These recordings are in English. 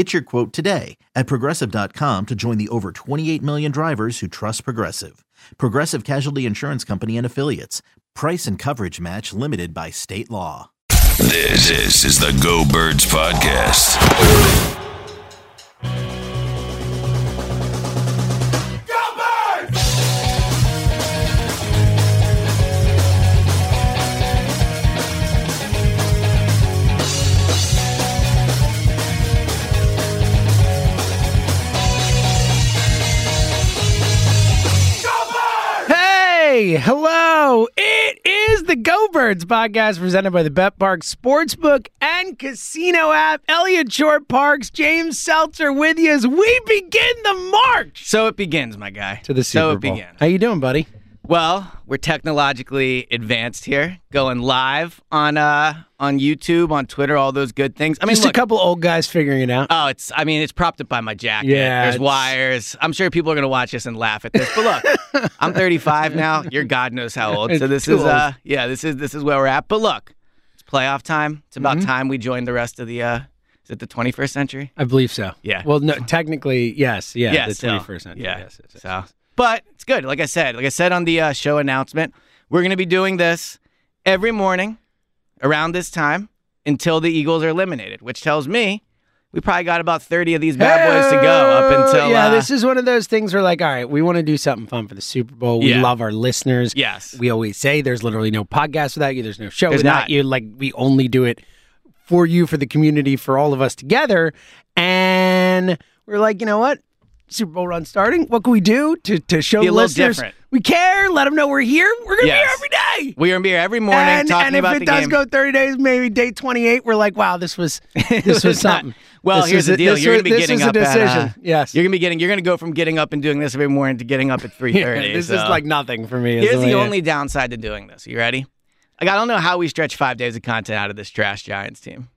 Get your quote today at progressive.com to join the over 28 million drivers who trust Progressive. Progressive Casualty Insurance Company and Affiliates. Price and coverage match limited by state law. This, is the Go Birds Podcast. Hey, hello. It is the Go Birds podcast presented by the betPARX Sportsbook and Casino app. Eliot Shorr-Parks, James Seltzer with you as we begin the march So it begins, my guy. to the Super so it Bowl. begins. How you doing, buddy? Well, we're technologically advanced here, going live on uh on YouTube, on Twitter, all those good things. I mean, Just look, a couple old guys figuring it out. Oh, it's. I mean, it's propped up by my jacket. Yeah, there's it's- wires. I'm sure people are gonna watch this and laugh at this. But look, I'm 35 now. You're God knows how old. So this is. uh Yeah, this is this is where we're at. But look, it's playoff time. It's about Mm-hmm. time we joined the rest of the. uh Is it the 21st century? I believe so. Yeah. Well, no, technically, yes. Yeah. Yeah, the still. 21st century. Yeah. Yes, yes, yes. So, but it's good. Like I said, like I said on the uh, show announcement, we're going to be doing this every morning around this time until the Eagles are eliminated, which tells me we probably got about 30 of these bad boys to go up until. yeah, uh, this is one of those things where, like, all right, we want to do something fun for the Super Bowl. We Yeah. love our listeners. Yes. We always say there's literally no podcast without you. There's no show There's without not. you. Like, we only do it for you, for the community, for all of us together. And we're like, you know what? Super Bowl run starting. What can we do to, to show Be a the little listeners different. we care? Let them know we're here. We're gonna Yes. be here every day. We're going to be here every morning and, talking and if about it the does game. go 30 days, maybe day 28, we're like, wow, this was this was, was not- something. Well, This here's the deal. You're was- to be getting up at, uh, yes. You're going to be getting. You're going to go from getting up and doing this every morning to getting up at 3:30. this so. is like nothing for me. Here's way the only downside to doing this. You ready? Like I don't know how we stretch five days of content out of this trash Giants team.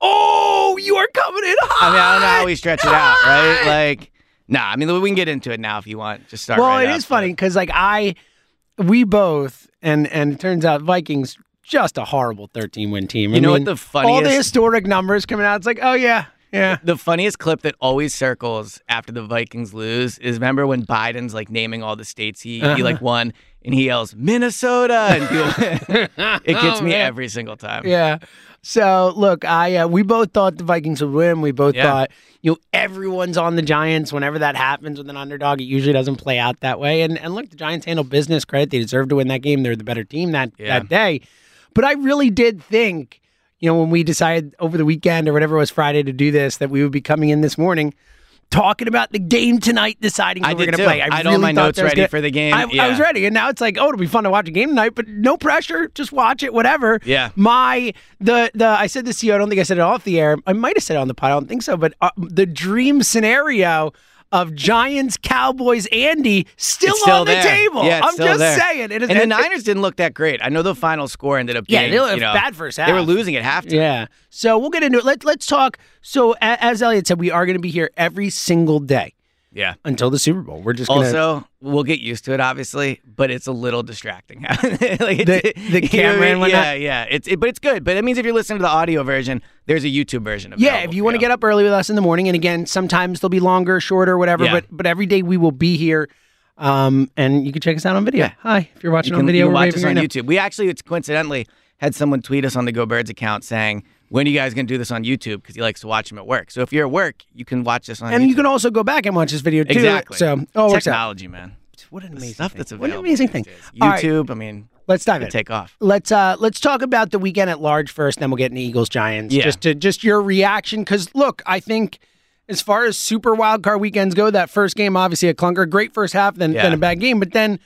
Oh, you are coming in hot. I mean, I don't know how we stretch it out, right? Like, nah. I mean, we can get into it now if you want. Just start. well, right it up, is funny because like I, we both, and and it turns out Vikings just a horrible 13 win team. You I know what the the all the historic numbers coming out. It's like, oh yeah, yeah. The funniest clip that always circles after the Vikings lose is remember when Biden's like naming all the states he, Uh-huh. he like won and he yells Minnesota and people, it gets Oh, me man. every single time. Yeah. So look, I uh, we both thought the Vikings would win. We both Yeah. thought you know everyone's on the Giants. Whenever that happens with an underdog, it usually doesn't play out that way. And and look, the Giants handle business. Credit they deserve to win that game. They're the better team that Yeah. that day. But I really did think, you know, when we decided over the weekend or whatever it was Friday to do this, that we would be coming in this morning. Talking about the game tonight, deciding I who we're going to play. I had really all my notes ready gonna- for the game. I, I was ready, and now it's like, oh, it'll be fun to watch a game tonight, but no pressure. Just watch it, whatever. Yeah. My the the I said this to you. I don't think I said it off the air. I might have said it on the pod. I don't think so. But uh, the dream scenario of Giants Cowboys Andy still, still on the there. table. Yeah, I'm just there. saying. It is, and the it- Niners didn't look that great. I know the final score ended up Yeah, being they looked you know, bad first They were losing at halftime. Yeah. So we'll get into it. Let's let's talk. So as Eliot said, we are going to be here every single day Yeah. until the Super Bowl. We're just gonna, Also, we'll get used to it, obviously, but it's a little distracting. like The- the camera and whatnot? Yeah, yeah. It's it, but it's good. But it means if you're listening to the audio version, there's a YouTube version of Yeah, if you want to get up early with us in the morning, and again, sometimes they'll be longer, shorter, whatever. Yeah. But but every day we will be here, um, and you can check us out on video. Yeah. Hi, if you're watching you on video, you can watch us on right now. YouTube. We actually, it's coincidentally had someone tweet us on the Go Birds account saying, "When are you guys going to do this on YouTube?" Because he likes to watch them at work. So if you're at work, you can watch this on. And YouTube. you can also go back and watch this video too. exactly. So oh, it works out. technology, man. What an amazing stuff thing. that's What an amazing thing. All right. YouTube. I mean, Let's dive in. take off. Let's uh let's talk about the weekend at large first, then we'll get into Eagles Giants. Yeah. Just to just your reaction, because look, I think as far as super wild card weekends go, that first game obviously a clunker, great first half, then Yeah. then a bad game, but then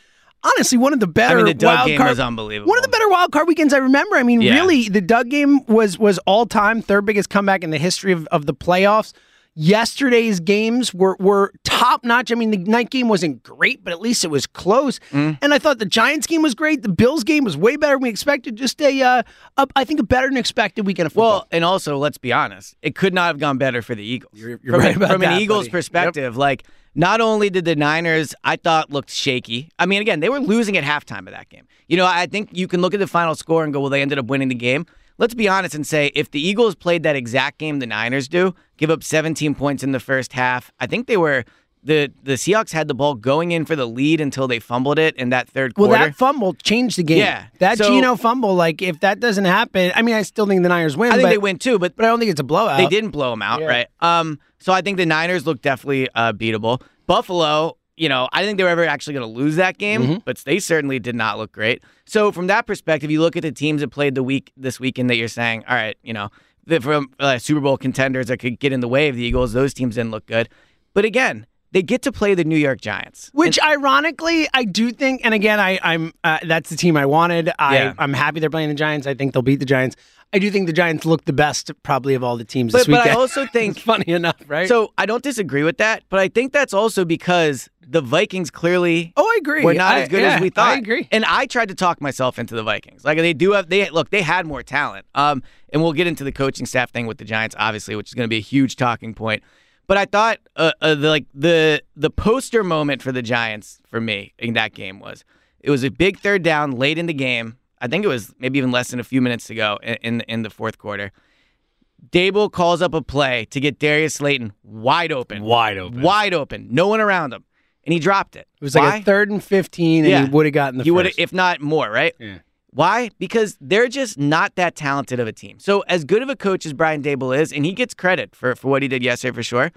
honestly one of the better. I mean, the Doug wild game card was unbelievable. One of the better wild card weekends I remember. I mean, Yeah. really, the Doug game was was all time third biggest comeback in the history of, of the playoffs. Yesterday's games were were top notch. I mean, the night game wasn't great, but at least it was close. Mm-hmm. And I thought the Giants game was great. The Bills game was way better than we expected. Just a, uh, a I think a better than expected weekend of football. Well, and also, let's be honest, it could not have gone better for the Eagles. You're- you're from right about from that, an Eagles buddy. perspective, like not only did the Niners, I thought looked shaky. I mean, again, they were losing at halftime of that game. You know, I think you can look at the final score and go, well, they ended up winning the game. Let's be honest and say if the Eagles played that exact game the Niners do, give up 17 points in the first half, I think they were the the Seahawks had the ball going in for the lead until they fumbled it in that third quarter. Well, that fumble changed the game. Yeah. that So- Geno fumble. Like, if that doesn't happen, I mean, I still think the Niners win. I think but, they win too, but but I don't think it's a blowout. They didn't blow them out, Yeah. right? Um, so I think the Niners look definitely uh, beatable. Buffalo, you know, I think they were ever actually going to lose that game, Mm-hmm. but they certainly did not look great. So from that perspective, you look at the teams that played the week this weekend that you're saying, all right, you know, the, from uh, Super Bowl contenders that could get in the way of the Eagles, those teams didn't look good. But again, they get to play the New York Giants. Which, ironically, I do think, and again, I, I'm uh, that's the team I wanted. I, Yeah. I'm happy they're playing the Giants. I think they'll beat the Giants. I do think the Giants look the best, probably of all the teams this But, but. I also think funny enough, right? so. I don't disagree with that, but I think that's also because the Vikings clearly oh, I agree. We're not I- as good yeah, as we thought. I agree. And I tried to talk myself into the Vikings. Like they do have they look, they had more talent. Um and we'll get into the coaching staff thing with the Giants obviously, which is going to be a huge talking point. But I thought uh, uh, the, like the the poster moment for the Giants for me in that game was it was a big third down late in the game. I think it was maybe even less than a few minutes ago in in, in the fourth quarter. Daboll calls up a play to get Darius Slayton wide open. Wide open. Wide open. No one around him. And he dropped it. it was like a third and 15, and Yeah. he would have gotten the you would, first. if not more, right? Yeah. Why? Because they're just not that talented of a team. So as good of a coach as Brian Daboll is, and he gets credit for for what he did yesterday for sure,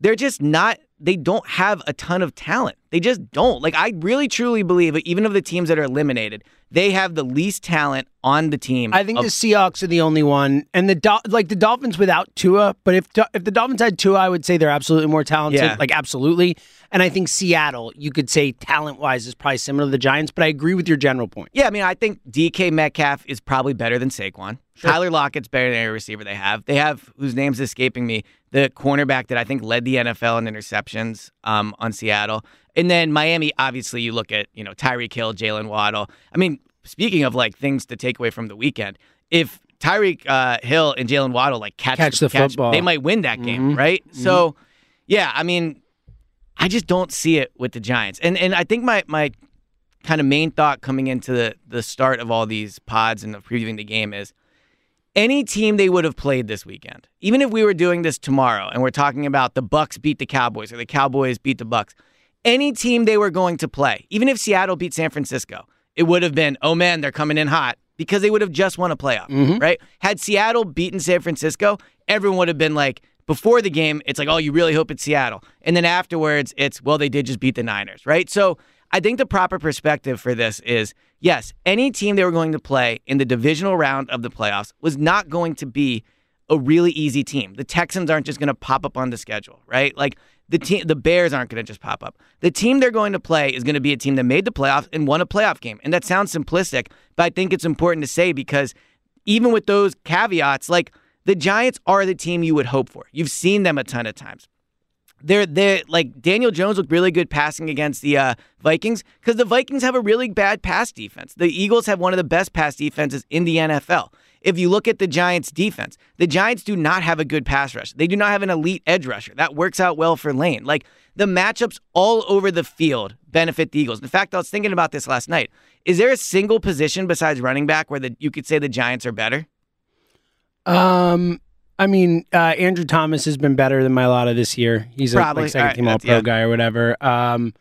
they're just not. They don't have a ton of talent. They just don't. Like I really truly believe, that even of the teams that are eliminated, they have the least talent on the team. I think of- the Seahawks are the only one, and the Dol- like the Dolphins without Tua. But if if the Dolphins had Tua, I would say they're absolutely more talented. Yeah. Like absolutely. And I think Seattle, you could say talent wise, is probably similar to the Giants. But I agree with your general point. Yeah, I mean, I think DK Metcalf is probably better than Saquon. Tyler Lockett's better than every receiver they have. They have whose name's escaping me, the cornerback that I think led the NFL in interceptions um, on Seattle. And then Miami, obviously, you look at you know Tyreek Hill, Jaylen Waddle. I mean, speaking of like things to take away from the weekend, if Tyreek uh, Hill and Jaylen Waddle like catch, Catch the football. they might win that game, right? So, yeah, I mean, I just don't see it with the Giants. And and I think my my kind of main thought coming into the the start of all these pods and the previewing the game is any team they would have played this weekend, even if we were doing this tomorrow and we're talking about the Bucks beat the Cowboys or the Cowboys beat the Bucks, any team they were going to play, even if Seattle beat San Francisco, it would have been, oh man, they're coming in hot because they would have just won a playoff, mm-hmm. right? Had Seattle beaten San Francisco, everyone would have been like, before the game, it's like, oh, you really hope it's Seattle. And then afterwards, it's, well, they did just beat the Niners, right? So I think the proper perspective for this is yes, any team they were going to play in the divisional round of the playoffs was not going to be a really easy team. The Texans aren't just going to pop up on the schedule, right? Like the team, the Bears aren't going to just pop up. The team they're going to play is going to be a team that made the playoffs and won a playoff game. And that sounds simplistic, but I think it's important to say because even with those caveats, like the Giants are the team you would hope for. You've seen them a ton of times. They're they like Daniel Jones looked really good passing against the uh, Vikings because the Vikings have a really bad pass defense. The Eagles have one of the best pass defenses in the NFL. If you look at the Giants' defense, the Giants do not have a good pass rush. They do not have an elite edge rusher. That works out well for Lane. Like the matchups all over the field benefit the Eagles. In fact, I was thinking about this last night. Is there a single position besides running back where the, you could say the Giants are better? Um, I mean, uh, Andrew Thomas has been better than Mailata this year. He's a Probably. like second All right, team All Pro yeah. guy or whatever. Um,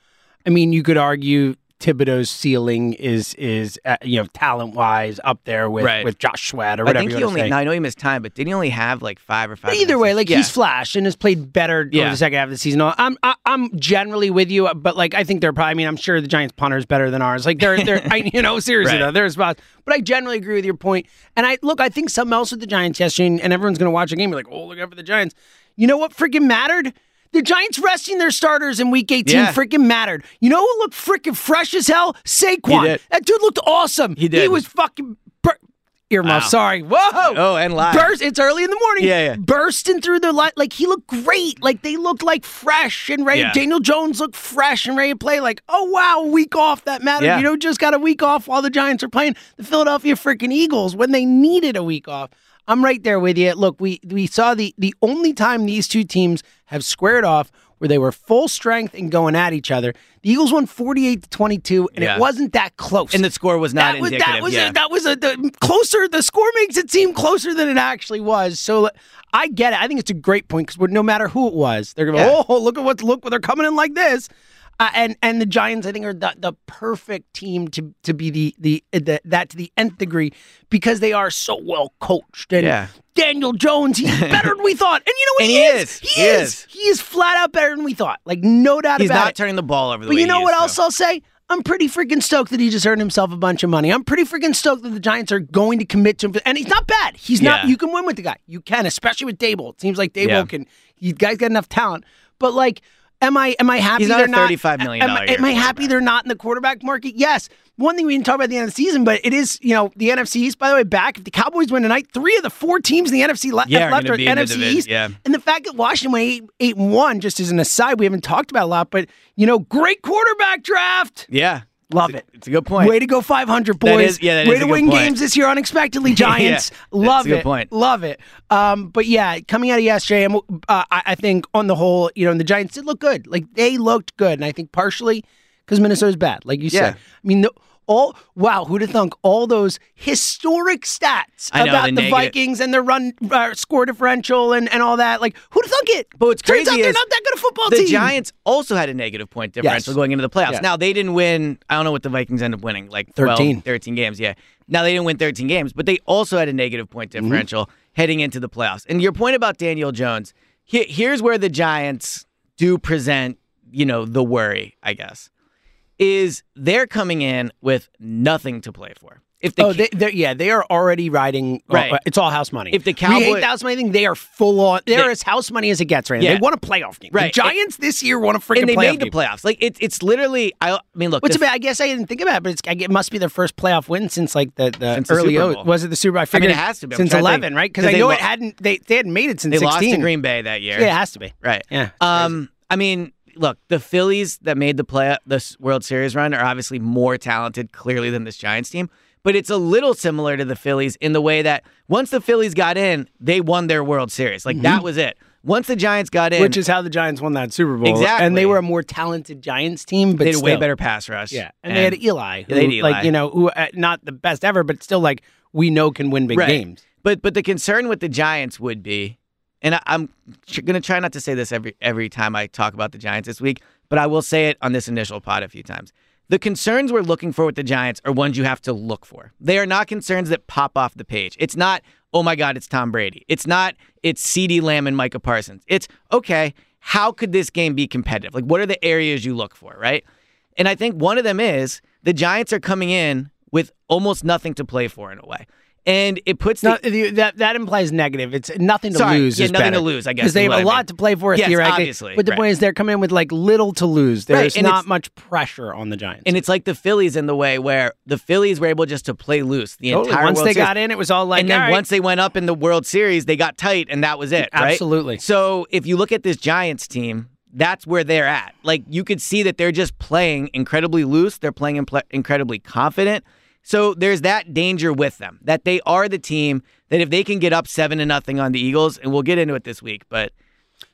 I mean, you could argue Thibodeaux's ceiling is is uh, you know talent wise up there with Right. with Josh Sweat or I whatever think you he want only. to say. Now I know he missed time, but didn't he only have like five or five? But either way, like yeah. he's flashed and has played better over Yeah. the second half of the season. I'm I, I'm generally with you, but like I think they're probably. I mean, I'm sure the Giants punter is better than ours. Like they're they're I, you know seriously Right. though, there's spots. But I generally agree with your point. And I look, I think something else with the Giants yesterday, and everyone's going to watch a game. You're like, oh, look out for the Giants. You know what freaking mattered? The Giants resting their starters in Week 18 Yeah. freaking mattered. You know who looked freaking fresh as hell? Saquon. That dude looked awesome. He did. He was fucking. Bur- Earmuff, Wow. sorry. Whoa. Oh, and live. Burst. It's early in the morning. Yeah, yeah. Bursting through the light. Like, he looked great. Like, they looked like fresh and ready. Yeah. Daniel Jones looked fresh and ready to play. Like, oh, wow, week off. That mattered. Yeah. You know, just got a week off while the Giants are playing the Philadelphia freaking Eagles when they needed a week off. I'm right there with you. Look, we we saw the the only time these two teams have squared off where they were full strength and going at each other. The Eagles won 48 to 22, and Yeah. it wasn't that close. and the score was not that was indicative. that was yeah. a, that was a the closer. The score makes it seem closer than it actually was. So I get it. I think it's a great point because no matter who it was, they're going. Yeah. Oh, look at what look they're coming in like this. Uh, and and the Giants, I think, are the, the perfect team to to be the, the the that to the nth degree because they are so well coached. And Yeah. Daniel Jones, he's better than we thought. And you know? And he, he is. is. He, He is. is. He is flat out better than we thought. Like no doubt He's about not it. turning the ball over the But you know what else to. I'll say? I'm pretty freaking stoked that he just earned himself a bunch of money. I'm pretty freaking stoked that the Giants are going to commit to him. And he's not bad. He's not. You can win with the guy. You can, especially with Daboll. It seems like Daboll Yeah. can. You guys got enough talent. But like, am I am I happy He's not they're not $35 million Am, am I happy they're not in the quarterback market? Yes. One thing we didn't talk about at the end of the season, but it is you know the NFC East. By the way, back if the Cowboys win tonight, three of the four teams in the NFC le- Yeah, left are the NFC East. yeah. And the fact that Washington went eight, eight and one, just as an aside, we haven't talked about a lot, but you know, great quarterback draft. Yeah. Love It's a- it. It's a good point. Way to go 500, boys. Is- yeah, Way to win point. games this year unexpectedly, Giants. Yeah, Love that's a good it. point. Love it. Um, but yeah, coming out of yesterday, uh, I, I think on the whole, you know, the Giants did look good. Like they looked good, and I think partially because Minnesota's bad, like you Yeah. said. I mean, the, all wow, who'd have thunk all those historic stats know, about the the, Vikings and their run uh, score differential and, and all that? Like who'd have thunk it? But what's Turns out crazy they're is not that good a football the team. The Giants also had a negative point differential Yes. going into the playoffs. Yes. Now they didn't win. I don't know what the Vikings ended up winning, like 12, 13. 13 games. Yeah. Now they didn't win 13 games, but they also had a negative point Mm-hmm. differential heading into the playoffs. And your point about Daniel Jones, he, here's where the Giants do present, you know, the worry, I guess, is they're coming in with nothing to play for. If the Oh, they, they're, yeah, they are already riding. uh, Right. it's all house money. If the we Cowboy- hate the house money thing, they are full on. They're They- as house money as it gets right now. Yeah. They want a playoff game. Right. The Giants this year won a freaking and they playoff made the game. playoffs. Like it, it's literally. I, I mean, look. What's the- about? I guess I didn't think about it, but it's, it must be their first playoff win since like the, the Since the early O- Bowl. Was it the Super Bowl? I I mean, it has to be. I'm since trying to think. eleven, right? Because I they know lo- it hadn't. They they hadn't made it since They lost to Green Bay that year. Yeah, it has to be. Right. Yeah. Um. I mean, look, the Phillies that made the play this World Series run are obviously more talented, clearly, than this Giants team. But it's a little similar to the Phillies in the way that once the Phillies got in, they won their World Series. Like that was it. Once the Giants got in, Mm-hmm. Which is how the Giants won that Super Bowl. Exactly. And they were a more talented Giants team, but they had a way better pass rush. Yeah, and, they had Eli, who, they had Eli. like you know, who uh, not the best ever, but still like we know can win big Right. games. But but the concern with the Giants would be, and I, I'm tr- going to try not to say this every every time I talk about the Giants this week, but I will say it on this initial pod a few times. The concerns we're looking for with the Giants are ones you have to look for. They are not concerns that pop off the page. It's not, oh my God, it's Tom Brady. It's not, it's CeeDee Lamb and Micah Parsons. It's, okay, how could this game be competitive? Like, what are the areas you look for, right? And I think one of them is the Giants are coming in with almost nothing to play for in a way. And it puts the, No, the- that that implies negative. It's nothing to Sorry, lose. yeah, nothing better. to lose, I guess, because they have a I lot mean. to play for Yes, theoretically. obviously, but the right. point is, they're coming in with like little to lose. There's and not much pressure on the Giants. And it's like the Phillies in the way where the Phillies were able just to play loose the Totally. entire once World they Series. got in, it was all like, and then right. once they went up in the World Series, they got tight, and that was it. right? Absolutely. So if you look at this Giants team, that's where they're at. Like you could see that they're just playing incredibly loose. They're playing impl- incredibly confident. So there's that danger with them that they are the team that if they can get up seven to nothing on the Eagles, and we'll get into it this week, but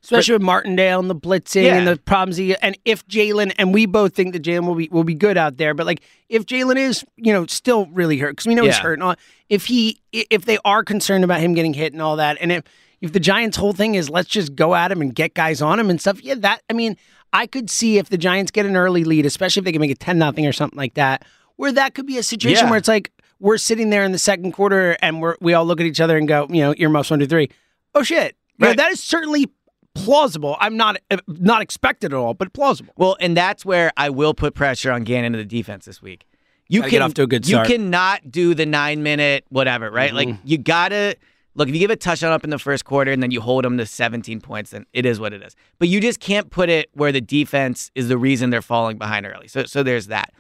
especially with Martindale and the blitzing Yeah. and the problems he and if Jalen and we both think that Jalen will be will be good out there, but like if Jalen is you know still really hurt because we know he's hurt and all, if he if they are concerned about him getting hit and all that, and if if the Giants' whole thing is let's just go at him and get guys on him and stuff, yeah, that I mean. I could see if the Giants get an early lead, especially if they can make it 10 nothing or something like that, where that could be a situation Yeah. where it's like we're sitting there in the second quarter and we're we all look at each other and go, you know, earmuffs one, two, three. Oh shit. You know, Right. that is certainly plausible. I'm not uh, not expected at all, but plausible. Well, and that's where I will put pressure on Gannon and the defense this week. You Gotta can get off to a good start. You cannot do the nine minute whatever, right? Like Mm-hmm. you gotta look. If you give a touchdown up in the first quarter and then you hold them to 17 points, then it is what it is. But you just can't put it where the defense is the reason they're falling behind early. So so there's that.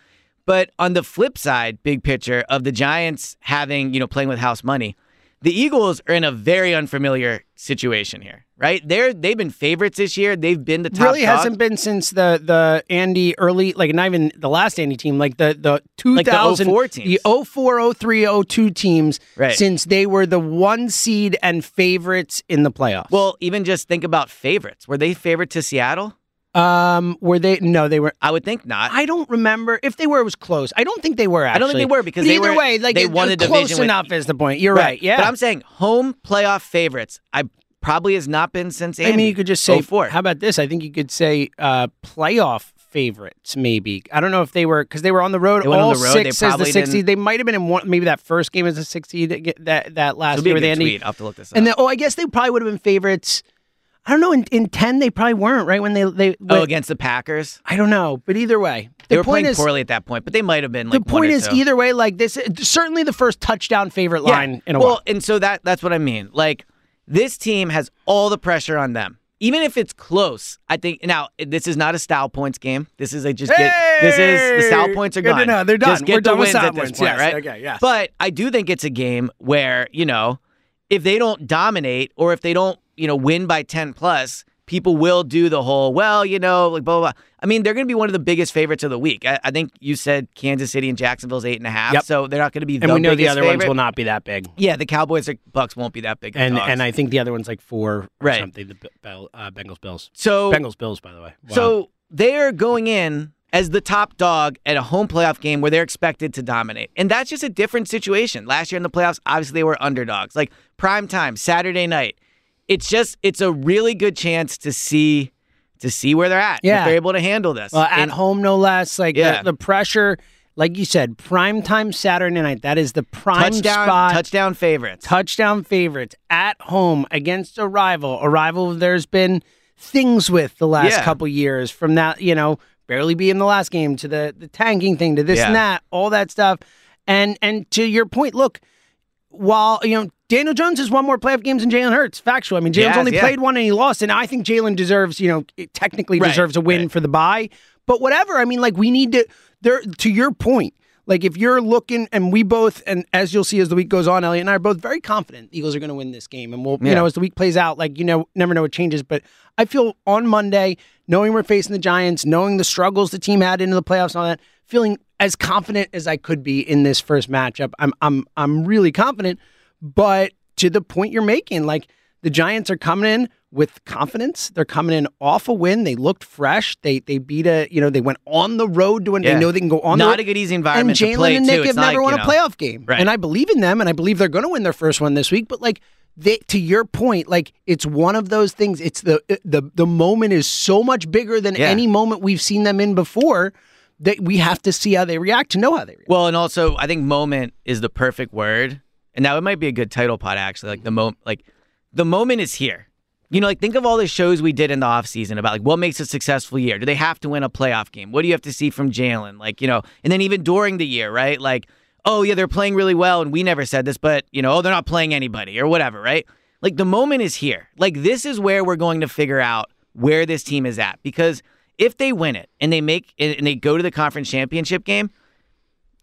But on the flip side, big picture of the Giants having you know playing with house money, the Eagles are in a very unfamiliar situation here, right? They're they've been favorites this year. They've been the top. really dog. hasn't been since the the Andy early like not even the last Andy team like the the 2000 Like the 04 teams. the 04 03 02 teams Right. since they were the one seed and favorites in the playoffs. Well, even just think about favorites. Were they favorite to Seattle? Um were they no they were I would think not. I don't remember if they were it was close. I don't think they were actually. I don't think they were because they either were- way like they it- won close division with- enough is the point. You're right. Yeah. But I'm saying home playoff favorites. I probably has not been since Andy. I mean you could just say 04. how about this? I think you could say uh playoff favorites maybe. I don't know if they were cuz they were on the road went on all the road, six as the 60. They might have been in one maybe that first game as a 60 to get that that last year a with Andy. tweet. I'll have to look this up. And then oh I guess they probably would have been favorites. I don't know in, in 10 they probably weren't right when they they oh, against the Packers, I don't know, but either way. they were point playing is poorly at that point, but they might have been like the point is either way like this uh, certainly the first touchdown favorite line in a well, while. and so that that's what I mean. Like this team has all the pressure on them. Even if it's close, I think now this is not a style points game. This is a just get. This is the style points are gone. know. They're done. Just get We're the done with wins style at this points. point, Yes. right? Okay, yes. But I do think it's a game where you know if they don't dominate or if they don't you know win by ten plus, people will do the whole well, you know, like blah blah. blah. I mean, they're going to be one of the biggest favorites of the week. I, I think you said Kansas City and Jacksonville's eight and a half, Yep. so they're not going to be. and we know the other ones will not be that big. Yeah, the Cowboys or Bucks won't be that big. And dogs. and I think the other one's like four or Right. something. The Bell, uh, Bengals Bills. so Bengals Bills, by the way. Wow. so they're going in as the top dog at a home playoff game where they're expected to dominate, and that's just a different situation. Last year in the playoffs, obviously they were underdogs, like prime time Saturday night. It's just it's a really good chance to see to see where they're at. if Yeah. they're able to handle this. well, at And- home no less. Like Yeah. the, the pressure, like you said, prime time Saturday night. That is the prime touchdown spot. touchdown favorites. touchdown favorites at home against a rival, a rival there's been things with the last Yeah. couple years from that, you know, barely being the last game to the the tanking thing to this Yeah. and that, all that stuff. And and to your point, look, while you know Daniel Jones has won more playoff games than Jalen Hurts. Factual. I mean, Jalen's Yes, only yeah. played one and he lost, and I think Jalen deserves, you know, technically Right, deserves a win right. for the bye. But whatever. I mean, like we need to. There to your point. Like if you're looking, and we both, and as you'll see as the week goes on, Eliot and I are both very confident the Eagles are going to win this game, and we'll, you know, as the week plays out, like you know, never know what changes. But I feel on Monday, knowing we're facing the Giants, knowing the struggles the team had into the playoffs and all that, feeling as confident as I could be in this first matchup. I'm, I'm, I'm really confident. But to the point you're making, like the Giants are coming in with confidence. They're coming in off a win. They looked fresh. They they beat a you know they went on the road doing. Yeah. They know they can go on the Not road. a good easy And environment to Jalen play and too. Nick It's have never like, won you a know- playoff game, Right. and I believe in them, and I believe they're going to win their first one this week. But like they, to your point, like it's one of those things. It's the uh, the the moment is so much bigger than Yeah. any moment we've seen them in before. That we have to see how they react to know how they react. Well, and also I think moment is the perfect word. And now it might be a good title pod actually. Like the moment like the moment is here. You know, like think of all the shows we did in the offseason about like what makes a successful year. Do they have to win a playoff game? What do you have to see from Jalen? Like, you know, and then even during the year, right? Like, oh yeah, they're playing really well, and we never said this, but you know, oh, they're not playing anybody or whatever, right? Like the moment is here. Like this is where we're going to figure out where this team is at. Because if they win it and they make and they go to the conference championship game,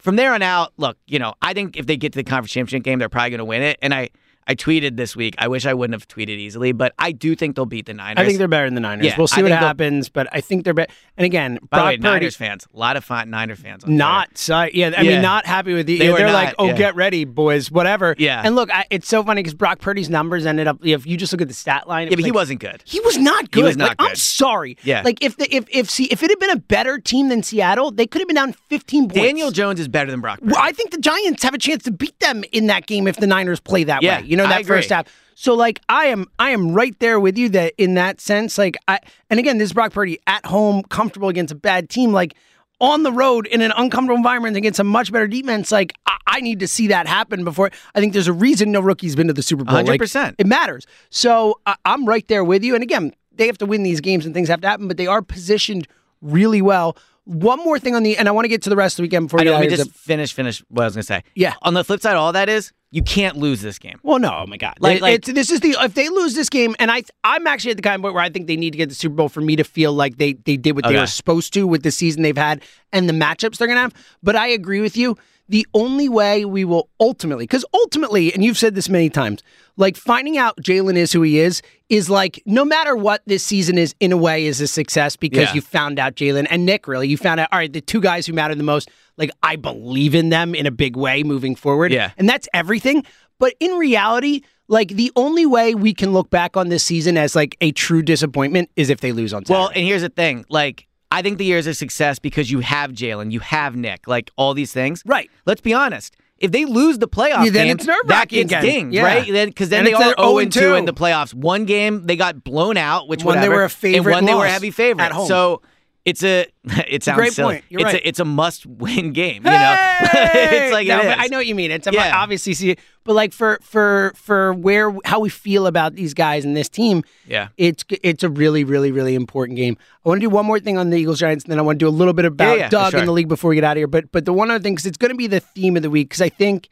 from there on out, look, you know, I think if they get to the conference championship game, they're probably going to win it. And I, I tweeted this week. I wish I wouldn't have tweeted easily, but I do think they'll beat the Niners. I think they're better than the Niners. Yeah, we'll see I what happens, but I think they're better. And again, By the way, Brock Purdy, Niners fans, a lot of fun Niner fans. On not yeah. I Yeah. mean, not happy with the. They they're not, like, oh, yeah. get ready, boys, whatever. Yeah. And look, I, it's so funny because Brock Purdy's numbers ended up. If you just look at the stat line, yeah, but was he wasn't good. He was not good. He was not Like, I'm sorry. Yeah. Like if the if if see if it had been a better team than Seattle, they could have been down 15 points. Daniel Jones is better than Brock. Purdy. Well, I think the Giants have a chance to beat them in that game if the Niners play that way. You know, I that first half. So like I am I am right there with you that in that sense, like I and again, this is Brock Purdy at home, comfortable against a bad team, like on the road in an uncomfortable environment against a much better defense, like I, I need to see that happen before I think there's a reason no rookie's been to the Super Bowl. Like, 100%. it matters. So I, I'm right there with you. And again, they have to win these games and things have to happen, but they are positioned really well. One more thing on the, and I want to get to the rest of the weekend before I we know, let me just finish finish what I was gonna say. Yeah. On the flip side, all that is you can't lose this game. Well, no, oh my God! Like- like- it's, this is the if they lose this game, and I I'm actually at the kind of point where I think they need to get the Super Bowl for me to feel like they they did what they were supposed to with the season they've had and the matchups they're gonna have. But I agree with you. The only way we will ultimately, because ultimately, and you've said this many times, like finding out Jalen is who he is is like no matter what this season is, in a way, is a success because Yeah. you found out Jalen and Nick. Really, you found out. All right, the two guys who matter the most. Like I believe in them in a big way moving forward. Yeah. And that's everything. But in reality, like the only way we can look back on this season as like a true disappointment is if they lose on Saturday. Well, and here's the thing, like. I think the year is a success because you have Jalen, you have Nick, like all these things. Right. Let's be honest. If they lose the playoff Yeah, then game, it's that gets again. dinged, Yeah. right? Because then, And they are 0 0-2. in the playoffs. One game they got blown out, which One they were a favorite and one they were a heavy favorite. at home. So it's a it sounds great silly. point. You're it's right. a it's a must win game. You know, it's like no, it. I know what you mean. It's Yeah. obviously see, but like for for for where how we feel about these guys and this team, Yeah. it's it's a really really really important game. I want to do one more thing on the Eagles Giants, and then I want to do a little bit about yeah, for Doug sure. in the league before we get out of here. But but the one other thing because it's going to be the theme of the week because I think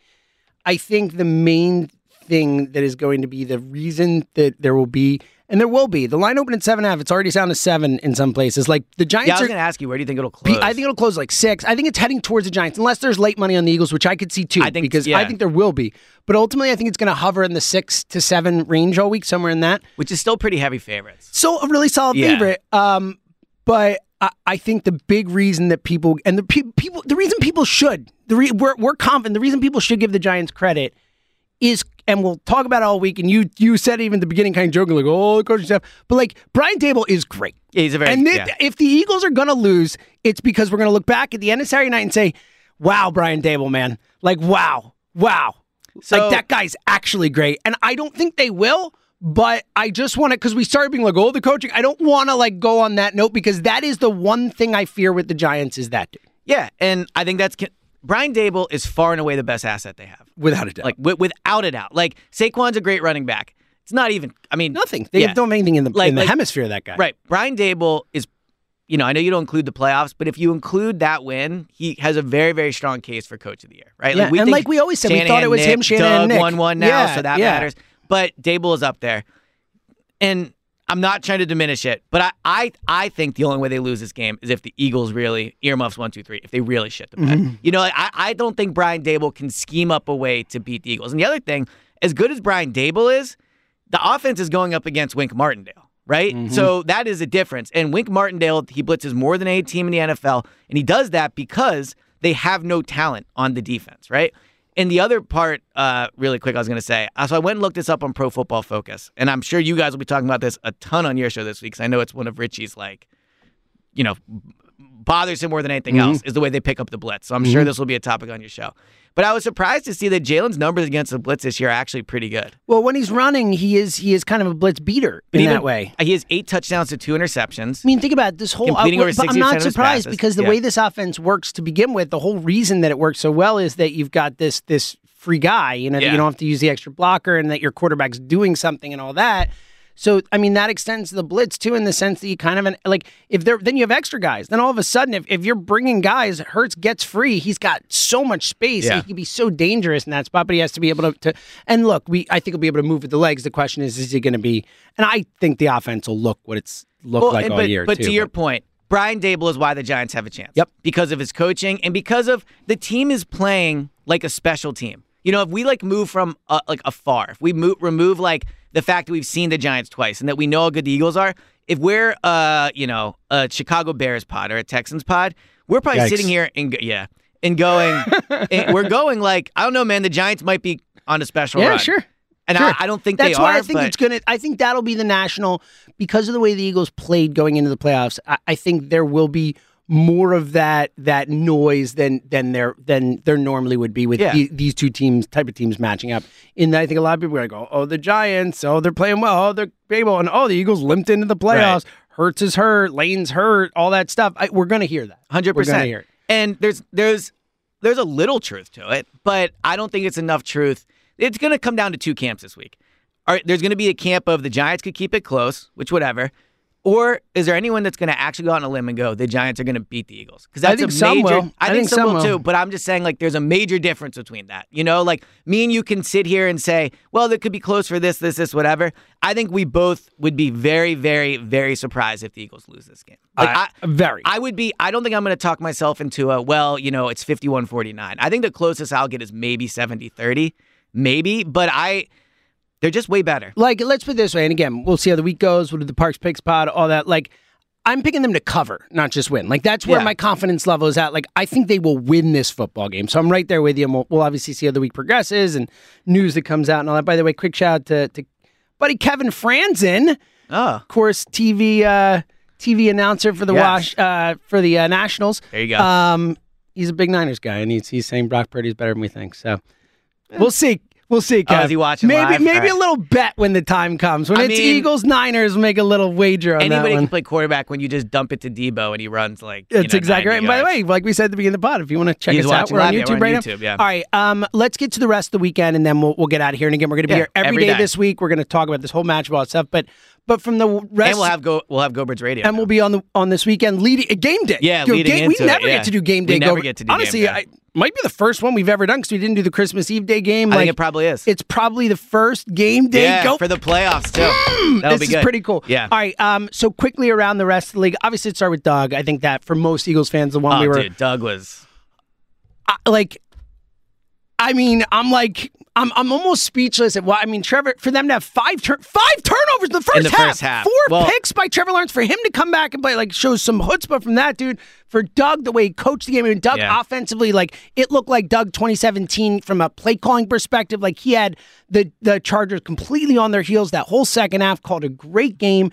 I think the main thing that is going to be the reason that there will be. And there will be. The line opened at seven and a half. It's already down to seven in some places. Like the Giants Yeah, I was are going to ask you, where do you think it'll close? I think it'll close like six. I think it's heading towards the Giants, unless there's late money on the Eagles, which I could see too. I think- because yeah. I think there will be. But ultimately, I think it's going to hover in the six to seven range all week, somewhere in that. which is still pretty heavy favorites. So a really solid Yeah. favorite. Um, but I, I think the big reason that people and the pe- people, the reason people should, the re- we're we're confident. The reason people should give the Giants credit is, and we'll talk about it all week. And you you said even at the beginning, kind of joking, like, oh, the coaching staff. But like Brian Daboll is great. Yeah, he's a very And yeah. if the Eagles are going to lose, it's because we're going to look back at the end of Saturday night and say, "Wow, Brian Daboll, man! Like, wow, wow! So- like that guy's actually great." And I don't think they will, but I just want to because we started being like, "Oh, the coaching." I don't want to like go on that note because that is the one thing I fear with the Giants is that dude, Yeah, and I think that's Brian Daboll is far and away the best asset they have. without a doubt. Like wi- without a doubt. Like Saquon's a great running back. It's not even. I mean, nothing. They yeah. don't have anything in the Like- in the like- hemisphere of that guy. Right. Brian Daboll is. You know, I know you don't include the playoffs, but if you include that win, he has a very, very strong case for coach of the year, right? Yeah, Like we and like we always said, we thought it was Nick, him, Shanahan, Doug and Nick. won one now, Yeah, so that yeah. matters. But Daboll is up there, and I'm not trying to diminish it, but I, I, I think the only way they lose this game is if the Eagles really earmuffs one, two, three. If they really shit the bed, Mm-hmm. you know, I, I don't think Brian Daboll can scheme up a way to beat the Eagles. And the other thing, as good as Brian Daboll is, the offense is going up against Wink Martindale, right? Mm-hmm. So that is a difference. And Wink Martindale, he blitzes more than any team in the NFL, and he does that because they have no talent on the defense, right? And the other part, uh, really quick, I was going to say, uh, so I went and looked this up on Pro Football Focus, and I'm sure you guys will be talking about this a ton on your show this week because I know it's one of Richie's like, you know, bothers him more than anything else is the way they pick up the blitz. So I'm sure this will be a topic on your show. But I was surprised to see that Jalen's numbers against the blitz this year are actually pretty good. Well, when he's running, he is he is kind of a blitz beater in Even- that way. He has eight touchdowns to two interceptions. I mean, think about this whole. Completing uh, over but I'm not surprised passes. because the Yeah. way this offense works to begin with, the whole reason that it works so well is that you've got this this free guy. You know, that you don't have to use the extra blocker, and that your quarterback's doing something and all that. So, I mean, that extends to the blitz too, in the sense that you kind of an, like if there, then you have extra guys. Then all of a sudden, if, if you're bringing guys, Hurts gets free. He's got so much space. Yeah. He can be so dangerous in that spot, but he has to be able to. to and look, we I think he'll be able to move with the legs. The question is, is he going to be? And I think the offense will look what it's looked Well, like and- all but, year. but too, to your point, Brian Daboll is why the Giants have a chance. Yep. Because of his coaching and because of the team is playing like a special team. You know, if we like move from uh, like afar, if we move, remove like the fact that we've seen the Giants twice and that we know how good the Eagles are, if we're uh you know a Chicago Bears pod or a Texans pod, we're probably Yikes. sitting here and go- yeah and going, and we're going like I don't know, man. The Giants might be on a special Yeah, run. sure. And Sure. I, I don't think That's they why are. I think but it's gonna. I think that'll be the national because of the way the Eagles played going into the playoffs. I, I think there will be more of that that noise than than there than there normally would be with Yeah. the, these two teams type of teams matching up. And I think a lot of people are going to go, oh, the Giants, oh, they're playing well, oh, they're able, and oh, the Eagles limped into the playoffs. Hurts is hurt, Lane's hurt, all that stuff. I, we're going to hear that. Hundred percent. hear. And there's there's there's a little truth to it, but I don't think it's enough truth. It's going to come down to two camps this week. All right, there's going to be a camp of the Giants could keep it close, which whatever. Or is there anyone that's going to actually go out on a limb and go, the Giants are going to beat the Eagles? Because I think a some major. will. I, think, some will too. But I'm just saying, like, there's a major difference between that. You know, like me and you can sit here and say, well, it could be close for this, this, this, whatever. I think we both would be very, very, very surprised if the Eagles lose this game. Like, I- I, very. I would be, I don't think I'm going to talk myself into a, well, you know, it's 51 49. I think the closest I'll get is maybe 70 30, maybe, but I, they're just way better. like let's put it this way, and again, we'll see how the week goes. We'll do the Parks Picks pod, all that. Like, I'm picking them to cover, not just win. Like that's where Yeah. my confidence level is at. Like I think they will win this football game. So I'm right there with you. And we'll, we'll obviously see how the week progresses and news that comes out and all that. By the way, quick shout out to, to buddy Kevin Frandsen, Oh, of course, TV uh, TV announcer for the Yes. Wash uh, for the uh, Nationals. there you go. Um, he's a big Niners guy, and he's he's saying Brock Purdy's better than we think. So we'll see. We'll see. Oh, is he watching Maybe live? maybe right. a little bet when the time comes. When I it's mean- Eagles Niners, make a little wager on Anybody that one. can play quarterback when you just dump it to Deebo and he runs like. That's know, exactly right. And by the way, like we said at the beginning of the pod, if you want to check He's us out, we're on live. Yeah, YouTube we're on right now. Yeah. All right. Um, let's get to the rest of the weekend, and then we'll we'll get out of here. And again, we're going to be Yeah, here every every day, day. this week. We're going to talk about this whole match ball stuff, but but from the rest, and we'll have go we'll have Go-Birds Radio. and now. we'll be on the on this weekend leading uh, game day. Yeah, Yo, leading game, into we it, never yeah. get to do game day. We never get to do game honestly. I might be the first one we've ever done because we didn't do the Christmas Eve day game. I like think it probably is. it's probably the first game day. yeah, go for the playoffs too. That'll this be good. is pretty cool. Yeah. All right. Um. So quickly around the rest of the league. Obviously, it started with Doug. I think that for most Eagles fans, the one Oh, we were dude, Doug was. I- like. I mean, I'm like, I'm, I'm almost speechless at what I mean. Trevor, for them to have five turn, five turnovers in the first In the half, first half. four Well- picks by Trevor Lawrence for him to come back and play like shows some chutzpah from that dude. For Doug, the way he coached the game, I mean, Doug Yeah. offensively, like it looked like Doug 2017 from a play calling perspective. Like he had the the Chargers completely on their heels that whole second half. Called a great game.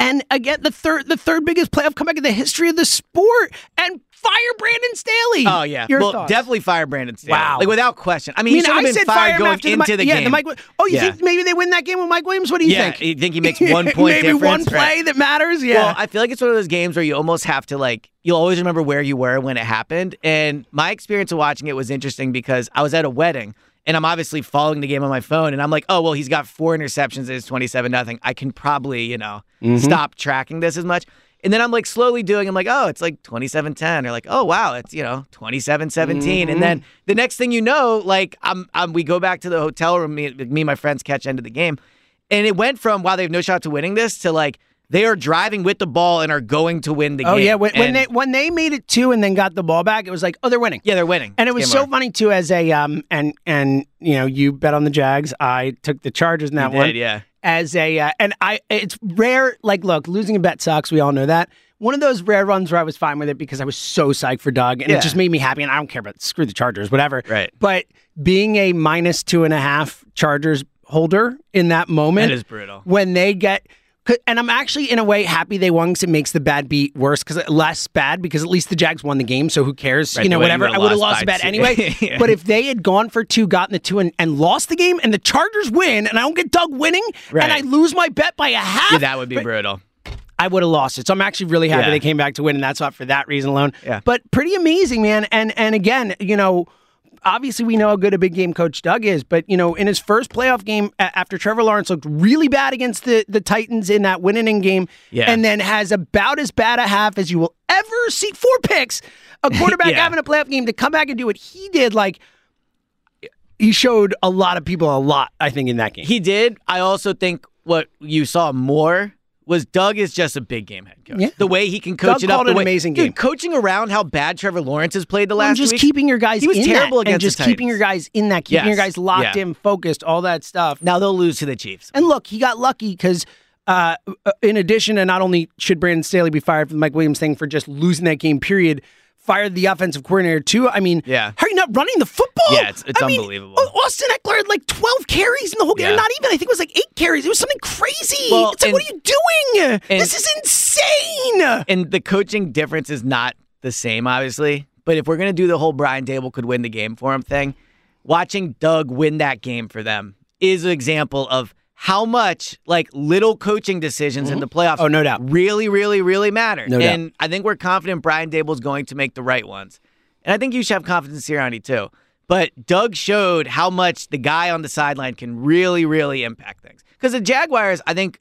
And again, the third the third biggest playoff comeback in the history of the sport. And fire Brandon Staley. Oh yeah. Your well, thoughts? definitely fire Brandon Staley. Wow. Like without question. I I mean, mean, he should have I been said fired fire him going after into the, the, yeah, game. the Mike. Oh, you Yeah. think maybe they win that game with Mike Williams? What do you yeah, think? you think he makes one point maybe difference? one play Right. that matters. Yeah. Well, I feel like it's one of those games where you almost have to like you'll always remember where you were when it happened. And my experience of watching it was interesting because I was at a wedding and I'm obviously following the game on my phone and I'm like, oh well, he's got four interceptions. And it's twenty seven nothing. I can probably you know Mm-hmm. stop tracking this as much. And then I'm like slowly doing, I'm like, oh, it's like 27 10. Or like, oh, wow, it's, you know, 27 17. Mm-hmm. And then the next thing you know, like, I'm, I'm, we go back to the hotel room, me, me and my friends catch end of the game. And it went from, wow, they have no shot to winning this to like, they are driving with the ball and are going to win the oh game. Oh yeah. When, when they when they made it two and then got the ball back, it was like, oh, they're winning. yeah, they're winning. And it was so over. funny too, as a um and and you know you bet on the Jags. I took the Chargers in that one. did, yeah. As a uh, and I, it's rare. Like, look, losing a bet sucks. We all know that. One of those rare runs where I was fine with it because I was so psyched for Doug, and Yeah. it just made me happy. And I don't care about screw the Chargers, whatever. Right. But being a minus two and a half Chargers holder in that moment That is brutal. when they get. And I'm actually in a way happy they won because it makes the bad beat worse because less bad because at least the Jags won the game. So who cares? Right, you know, you whatever. I would've lost lost the bet anyway. Yeah. But if they had gone for two, gotten the two, and, and lost the game, and the Chargers win, and I don't get Doug winning, Right. and I lose my bet by a half, Yeah, that would be brutal. I would have lost it. So I'm actually really happy Yeah. they came back to win, and that's not for that reason alone. Yeah. But pretty amazing, man. And and again, you know, obviously we know how good a big game coach Doug is, but you know, in his first playoff game after Trevor Lawrence looked really bad against the the Titans in that winning game, Yeah. and then has about as bad a half as you will ever see. Four picks, a quarterback Yeah. having a playoff game to come back and do what he did, like. He showed a lot of people a lot, I think, in that game. He did. I also think what you saw more was Doug is just a big game head coach. Yeah. The way he can coach Doug it up. the an way, amazing Dude, game. coaching around how bad Trevor Lawrence has played the last. and just week. keeping your guys in He was terrible that, against and just keeping your guys in that, keeping your guys locked Yeah. in, focused, all that stuff. Now they'll lose to the Chiefs. And look, he got lucky because, uh, in addition to not only should Brandon Staley be fired for the Mike Williams thing for just losing that game, period, fired the offensive coordinator too. I mean, Yeah. how are you not running the football? Yeah, it's- it's I unbelievable. Au- Austin Ekeler had like 12 carries in the whole game. Yeah. Not even, I think it was like eight carries. It was something crazy. Well, it's like, and- what are you doing? this is insane. And the coaching difference is not the same, obviously. But if we're gonna do the whole Brian Daboll could win the game for him thing, watching Doug win that game for them is an example of how much like little coaching decisions in the playoffs Oh, no doubt. really, really, really matter. No doubt. and I think we're confident Brian Daboll's going to make the right ones. And I think you should have confidence in Sirianni too. But Doug showed how much the guy on the sideline can really, really impact things. Because the Jaguars, I think,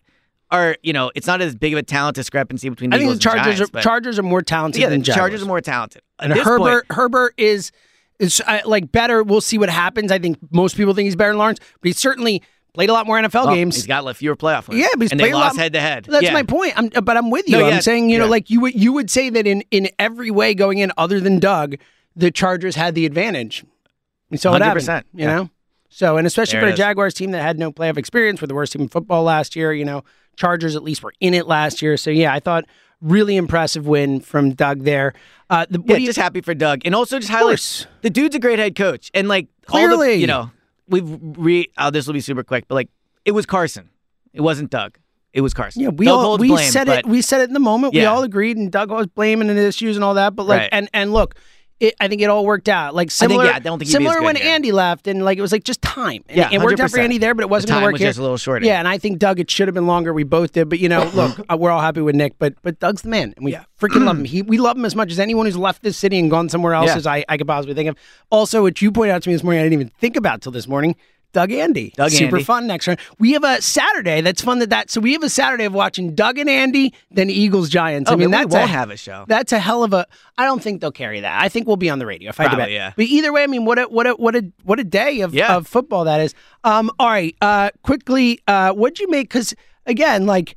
are you know, it's not as big of a talent discrepancy between the I think the Eagles and Chargers Giants, are Chargers are more talented yeah, than the Jaguars. Chargers are more talented. At And Herbert point, Herbert is is uh, like better. We'll see what happens. I think most people think he's better than Lawrence, but he's certainly played a lot more NFL well, games. he's got fewer playoff wins. Yeah, but he's and played they a lot- lost head to head. That's Yeah. my point. I'm, but I'm with you. No, I'm yeah, saying, you know, yeah. like you would you would say that in in every way going in, other than Doug, the Chargers had the advantage. We saw what happened. 100%, You know, so and especially There for a. Jaguars team that had no playoff experience, were the worst team in football last year. You know, Chargers at least were in it last year. So yeah, I thought really impressive win from Doug there. Uh, the, what Yeah, you, just happy for Doug, and also just highlights the dude's a great head coach, and like all the- Clearly. you know, we've re. Oh, this will be super quick, but like it was Carson, it wasn't Doug, it was Carson. Yeah, we Doug all we said it. We said it in the moment. We all agreed, and Doug was blaming and issues and all that. But like, Right. and and look, it, I think it all worked out. Like think, similar, yeah, I don't think he'd be as similar when here. Andy left, and like it was like just time. And Yeah, it worked out for Andy there, but it wasn't The going to work was here. just a little shorter. Yeah, and I think Doug, it should have been longer. We both did, but you know, look, uh, we're all happy with Nick, but but Doug's the man, and we freaking love him. He, we love him as much as anyone who's left this city and gone somewhere else Yeah. as I, I could possibly think of. Also, what you pointed out to me this morning, I didn't even think about till this morning. Doug Andy, Doug super Andy. fun next round. We have a Saturday that's fun. That that so we have a Saturday of watching Doug and Andy, then Eagles Giants. Oh, I mean, maybe we that's won't a, have a show. That's a hell of a. I don't think they'll carry that. I think we'll be on the radio. If I had to Probably, bet. yeah. But either way, I mean, what a what a what a what a day of, Yeah. of football that is. Um. All right. Uh. Quickly. Uh. What'd you make? Because again, like,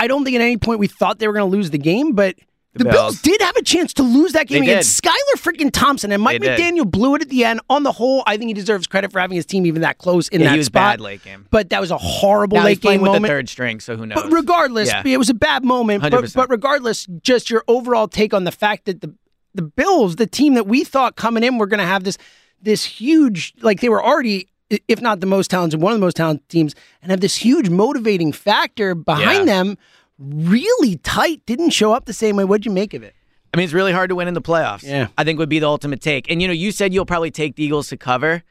I don't think at any point we thought they were going to lose the game, but. The, Bills. Bills. did have a chance to lose that game They against Skylar freaking Thompson and Mike They did. McDaniel blew it at the end. On the whole, I think he deserves credit for having his team even that close in Yeah, that he was spot. bad late game. But that was a horrible Now late game with moment. the third string, so who knows? But regardless, Yeah. it was a bad moment. But, 100%. but regardless, just your overall take on the fact that the the Bills, the team that we thought coming in were going to have this this huge, like they were already, if not the most talented, one of the most talented teams, and have this huge motivating factor behind Yeah. them. Really tight, didn't show up the same way. What'd you make of it? I mean, it's really hard to win in the playoffs. Yeah. I think would be the ultimate take. And you know, you said you'll probably take the Eagles to cover.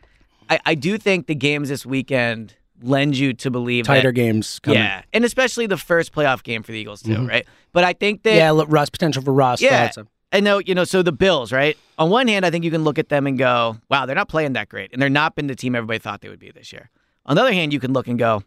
I, I do think the games this weekend lend you to believe Tighter that, games coming. Yeah, and especially the first playoff game for the Eagles too, mm-hmm. right? But I think that Yeah, look, Russ potential for Russ. Yeah. thoughts. I know, you know, so the Bills, right? On one hand, I think you can look at them and go, wow, they're not playing that great. And they're not been the team everybody thought they would be this year. On the other hand, you can look and go,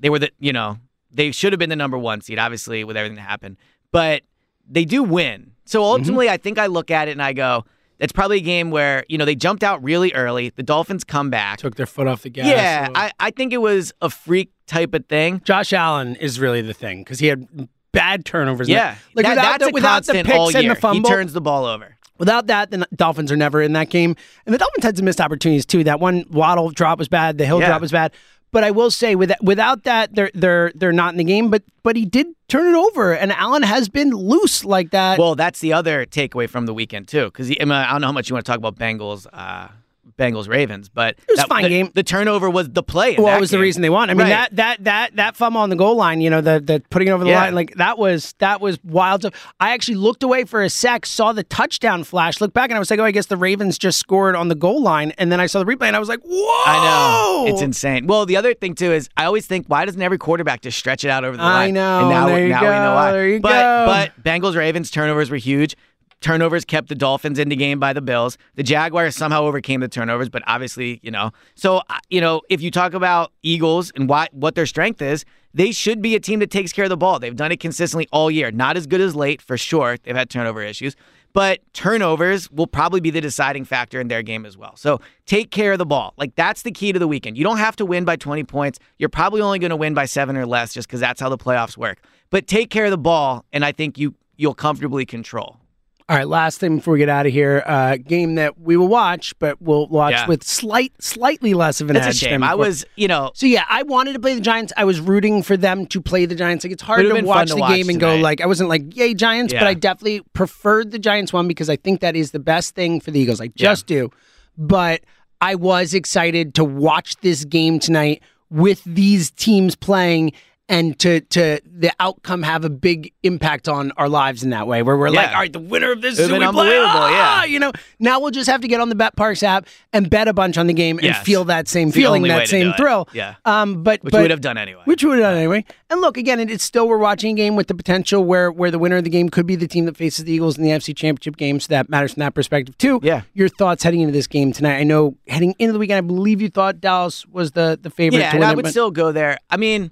they were the, you know, they should have been the number one seed, obviously, with everything that happened. But they do win. So mm-hmm. ultimately, I think I look at it and I go, it's probably a game where, you know, they jumped out really early. The Dolphins come back. Took their foot off the gas. yeah, I, I think it was a freak type of thing. Josh Allen is really the thing because he had bad turnovers. Yeah. like That- without that's the, a without the picks and the fumble. He turns the ball over. Without that, the Dolphins are never in that game. And the Dolphins had some missed opportunities too. That one Waddle drop was bad. The Hill Yeah. drop was bad. But I will say, with without that, they're they're they're not in the game. But but he did turn it over, and Allen has been loose like that. Well, that's the other takeaway from the weekend too, because I, I don't know how much you want to talk about Bengals, uh, Bengals Ravens, but it was a fine the, game. The turnover was the play. Well, that it was the reason they won. I mean Right. that that that that fumble on the goal line, you know, the the putting it over the Yeah. line, like that was that was wild. I actually looked away for a sec, saw the touchdown flash, looked back, and I was like, oh, I guess the Ravens just scored on the goal line, and then I saw the replay, and I was like, whoa! I know it's insane. Well, the other thing too is I always think why doesn't every quarterback just stretch it out over the I line? know, And now, there you now we know why. there you but go. but Bengals Ravens turnovers were huge. Turnovers kept the Dolphins in the game by the Bills. The Jaguars somehow overcame the turnovers, but obviously, you know. So, uh, you know, if you talk about Eagles and why, what their strength is, they should be a team that takes care of the ball. They've done it consistently all year. Not as good as late, for sure. They've had turnover issues, but turnovers will probably be the deciding factor in their game as well. So take care of the ball. Like that's the key to the weekend. You don't have to win by 20 points. You're probably only going to win by seven or less just because that's how the playoffs work. But take care of the ball, and I think you you'll comfortably control. All right, last thing before we get out of here, uh, game that we will watch, but we'll watch Yeah. with slight, slightly less of an That's a shame. I was, you know, So yeah, I wanted to play the Giants. I was rooting for them to play the Giants. Like it's hard to watch to the watch game and go like I wasn't like yay Giants, but I definitely preferred the Giants one because I think that is the best thing for the Eagles. I just do. But I was excited to watch this game tonight with these teams playing and to to the outcome have a big impact on our lives in that way, where we're like, all right, the winner of this is It who would've we been play. unbelievable, Ah! yeah. you know. Now we'll just have to get on the betPARX app and bet a bunch on the game and feel that same It's feeling, that same thrill. Yeah. Um, but which but, we would have done anyway. which we would have done anyway. And look, again, it- it's still we're watching a game with the potential where where the winner of the game could be the team that faces the Eagles in the AFC Championship game. So that matters from that perspective too. Yeah. Your thoughts heading into this game tonight? I know heading into the weekend, I believe you thought Dallas was the the favorite yeah, to and I would still go there. I mean,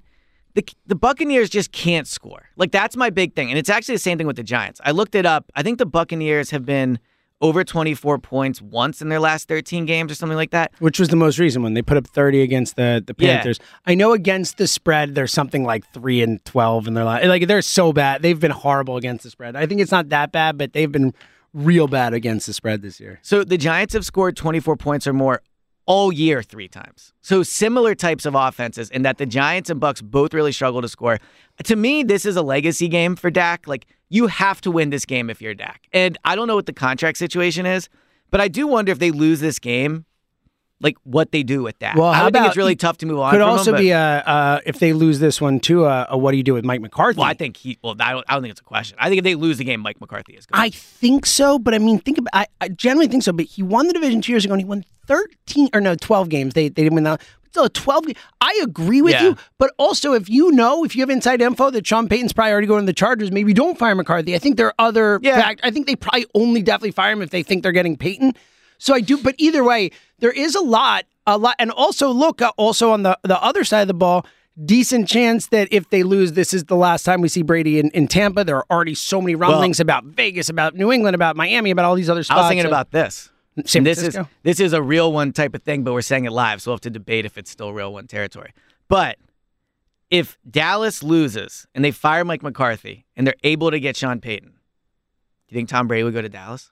the the Buccaneers just can't score. Like that's my big thing, and it's actually the same thing with the Giants. I looked it up. I think the Buccaneers have been over 24 points once in their last 13 games or something like that. which was the most recent one. They put up 30 against the, the Yeah. Panthers. I know against the spread, they're something like 3 and 12 in their life. Like, they're so bad. They've been horrible against the spread. I think it's not that bad, but they've been real bad against the spread this year. So the Giants have scored 24 points or more all year three times. So similar types of offenses in that the Giants and Bucks both really struggle to score. To me, this is a legacy game for Dak. Like you have to win this game if you're Dak. And I don't know what the contract situation is, but I do wonder if they lose this game, like what they do with that. Well, I how think about- it's really tough to move on. Could from also him, be a, uh, if they lose this one too, uh, a what do you do with Mike McCarthy? Well, I think he. Well, I don't, I don't think it's a question. I think if they lose the game, Mike McCarthy is good. I think so, but I mean, think about. I, I generally think so, but he won the division two years ago, and he won thirteen or no, twelve games. They they didn't win that. Still, twelve. ga- I agree with Yeah. you, but also if you know, if you have inside info that Sean Payton's probably already going to the Chargers, maybe don't fire McCarthy. I think there are other. Yeah. fact- I think they probably only definitely fire him if they think they're getting Payton. So I do, but either way, there is a lot, a lot, and also look, uh, also on the the other side of the ball. Decent chance that if they lose, this is the last time we see Brady in, in Tampa. There are already so many rumblings about Vegas, about New England, about Miami, about all these other spots. I was thinking So- about this. San this is this is a real one type of thing, but we're saying it live, so we'll have to debate if it's still real one territory. But if Dallas loses and they fire Mike McCarthy and they're able to get Sean Payton, do you think Tom Brady would go to Dallas?